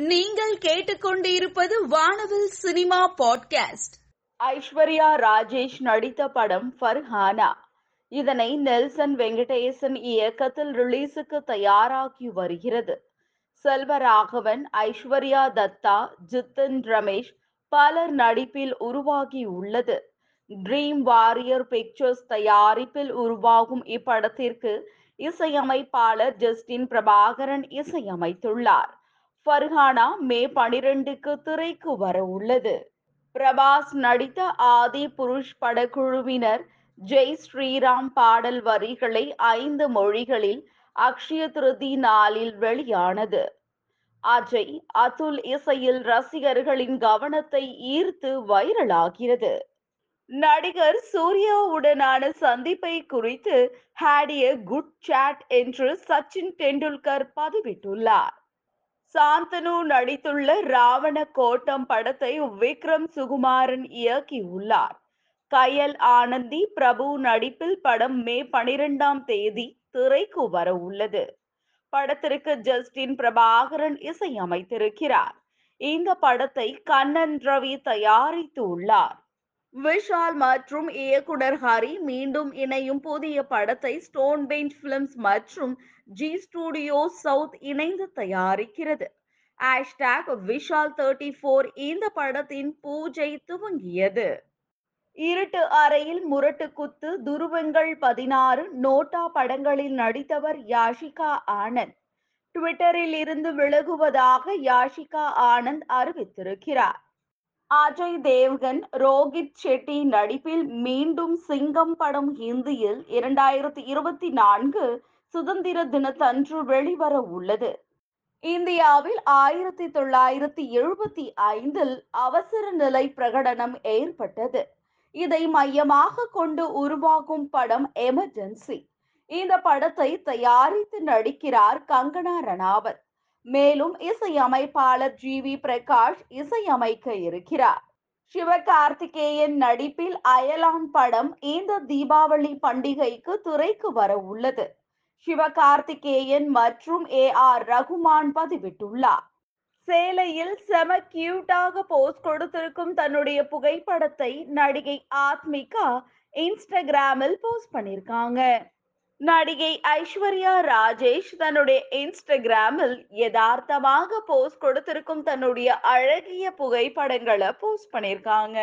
நீங்கள் கேட்டுக்கொண்டிருப்பது வானவில் சினிமா பாட்காஸ்ட். ஐஸ்வர்யா ராஜேஷ் நடித்த படம் ஃபர்ஹானா. இதனை நெல்சன் வெங்கடேசன் இயக்கத்தில் ரிலீஸுக்கு தயாராகி வருகிறது. செல்வராகவன் ஐஸ்வர்யா தத்தா ஜித்தன் ரமேஷ் பலர் நடிப்பில் உருவாகி உள்ளது. ட்ரீம் வாரியர் பிக்சர்ஸ் தயாரிப்பில் உருவாகும் இப்படத்திற்கு இசையமைப்பாளர் ஜஸ்டின் பிரபாகரன் இசையமைத்துள்ளார். ஃபர்ஹானா மே பனிரெண்டுக்கு திரைக்கு வர உள்ளது. பிரபாஸ் நடித்த ஆதி புருஷ் படக்குழுவினர் ஜெய் ஸ்ரீராம் பாடல் வரிகளை ஐந்து மொழிகளில் அக்ஷய திருதி நாளில் வெளியானது. அஜய் அதுல் இசையில் ரசிகர்களின் கவனத்தை ஈர்த்து வைரலாகிறது. நடிகர் சூர்யாவுடனான சந்திப்பை குறித்து ஹேடிய குட் சாட் என்று சச்சின் டெண்டுல்கர் பதிவிட்டுள்ளார். சாந்தனு நடித்துள்ள ராவண கோட்டம் படத்தை விக்ரம் சுகுமாரன் இயக்கியுள்ளார். கயல் ஆனந்தி பிரபு நடிப்பில் படம் மே பனிரெண்டாம் தேதி திரைக்கு வர உள்ளது படத்திற்கு ஜஸ்டின் பிரபாகரன் இசையமைத்திருக்கிறார். இந்த படத்தை கண்ணன் ரவி தயாரித்து உள்ளார் விஷால் மற்றும் இயக்குனர் ஹரி மீண்டும் இணையும் புதிய படத்தை ஸ்டோன் பெஞ்ச் பிலிம்ஸ் மற்றும் ஜி ஸ்டுடியோ சவுத் இணைந்து தயாரிக்கிறது. ஹேஷ்டாக் விஷால் தேர்ட்டி ஃபோர் இந்த படத்தின் பூஜை துவங்கியது. இருட்டு அறையில் முரட்டு குத்து துருவங்கள் பதினாறு நோட்டா படங்களில் நடித்தவர் யாஷிகா ஆனந்த். ட்விட்டரில் இருந்து விலகுவதாக யாஷிகா ஆனந்த் அறிவித்திருக்கிறார். அஜய் தேவ்கன் ரோஹித் ஷெட்டி நடிப்பில் மீண்டும் சிங்கம் படம் ஹிந்தியில் இரண்டாயிரத்தி இருபத்தி நான்கு சுதந்திர தினத்தன்று வெளிவர உள்ளது. இந்தியாவில் ஆயிரத்தி தொள்ளாயிரத்தி எழுபத்தி ஐந்தில் அவசர நிலை பிரகடனம் ஏற்பட்டது. இதை மையமாக கொண்டு உருவாகும் படம் எமர்ஜென்சி இந்த படத்தை தயாரித்து நடிக்கிறார் கங்கனா ரணாவத். மேலும் இசையமைப்பாளர் ஜி வி பிரகாஷ் இசையமைக்க இருக்கிறார். சிவகார்த்திகேயன் நடிப்பில் அயலான் படம் இந்த தீபாவளி பண்டிகைக்கு துறைக்கு வர உள்ளது. சிவகார்த்திகேயன் மற்றும் ஏ ஆர் ரகுமான் பதிவிட்டுள்ளார். சேலையில் செம கியூட்டாக போஸ்ட் கொடுத்திருக்கும் தன்னுடைய புகைப்படத்தை நடிகை ஆத்மிகா இன்ஸ்டாகிராமில் போஸ்ட் பண்ணியிருக்காங்க. நடிகை ஐஸ்வர்யா ராஜேஷ் தன்னுடைய இன்ஸ்டாகிராமில் யதார்த்தமாக போஸ்ட் கொடுத்திருக்கும் தன்னுடைய அழகிய புகைப்படங்களை போஸ்ட் பண்ணிருக்காங்க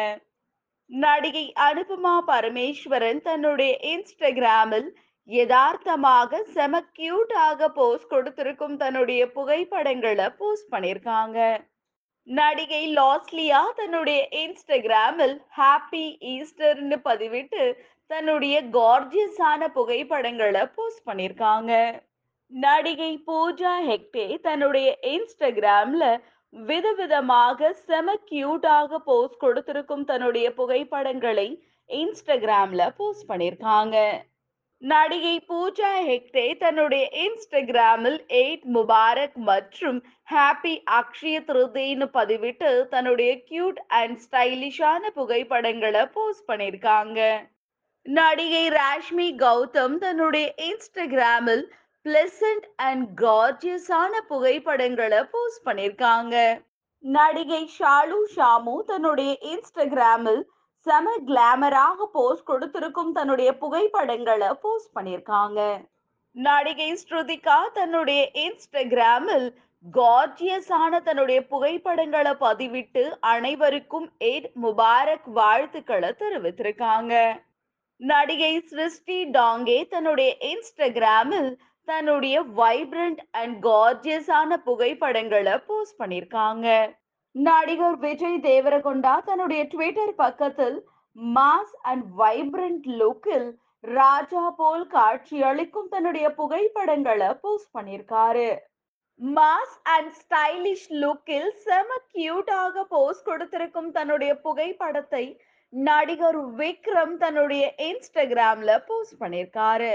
நடிகை அனுபமா பரமேஸ்வரன் தன்னுடைய இன்ஸ்டாகிராமில் யதார்த்தமாக செம கியூட்டாக போஸ்ட் கொடுத்திருக்கும் தன்னுடைய புகைப்படங்களை போஸ்ட் பண்ணிருக்காங்க நடிகை லாஸ்லியா தன்னுடைய இன்ஸ்டாகிராமில் ஹாப்பி ஈஸ்டர்னு பதிவிட்டு தன்னுடைய கார்ஜியஸான புகைப்படங்களை போஸ்ட் பண்ணியிருக்காங்க. நடிகை பூஜா ஹெக்டே தன்னுடைய இன்ஸ்டாகிராம்ல விதவிதமாக செம கியூட்டாக போஸ்ட் கொடுத்திருக்கும் தன்னுடைய புகைப்படங்களை இன்ஸ்டாகிராம்ல போஸ்ட் பண்ணியிருக்காங்க. நடிகை பூஜா ஹெக்டே தன்னுடைய இன்ஸ்டாகிராமில் எயிட் முபாரக் மற்றும் ஹாப்பி அக்ஷய திருதின்னு பதிவிட்டு தன்னுடைய கியூட் அண்ட் ஸ்டைலிஷான புகைப்படங்களை போஸ்ட் பண்ணியிருக்காங்க. நடிகை ராஷ்மி கௌதம் தன்னுடைய இன்ஸ்டாகிராமில் பிளசன்ட் அண்ட் கார்ஜியஸான புகைப்படங்களை போஸ்ட் பண்ணியிருக்காங்க. நடிகை ஷாலு ஷாமு தன்னுடைய இன்ஸ்டாகிராமில் செம கிளாமராக போஸ்ட் கொடுத்திருக்கும் தன்னுடைய புகைப்படங்களை போஸ்ட் பண்ணியிருக்காங்க. நடிகை ஸ்ருதிகா தன்னுடைய இன்ஸ்டாகிராமில் கார்ஜியஸான தன்னுடைய புகைப்படங்களை பதிவிட்டு அனைவருக்கும் ஏட் முபாரக் வாழ்த்துக்களை தெரிவித்திருக்காங்க. நடிகை சிருஷ்டி டாங்கே தன்னுடைய இன்ஸ்டாகிராமில் தன்னுடைய வைப்ரண்ட் அண்ட் கார்ஜியஸான புகைப்படங்களை போஸ்ட் பண்ணியிருக்காங்க. நடிகர் விஜய் தேவரகொண்டா தன்னுடைய ட்விட்டர் பக்கத்தில் மாஸ் அண்ட் வைப்ரண்ட் லுக்கில் ராஜா போல் காட்சி அளிக்கும் தன்னுடைய புகைப்படங்களை போஸ்ட் பண்ணியிருக்காரு. மாஸ் அண்ட் ஸ்டைலிஷ் லுக்கில் செம கியூட்டாக போஸ்ட் கொடுத்திருக்கும் தன்னுடைய புகைப்படத்தை நடிகர் விக்ரம் தன்னுடைய இன்ஸ்டாகிராம்ல போஸ்ட் பண்ணியிருக்காரு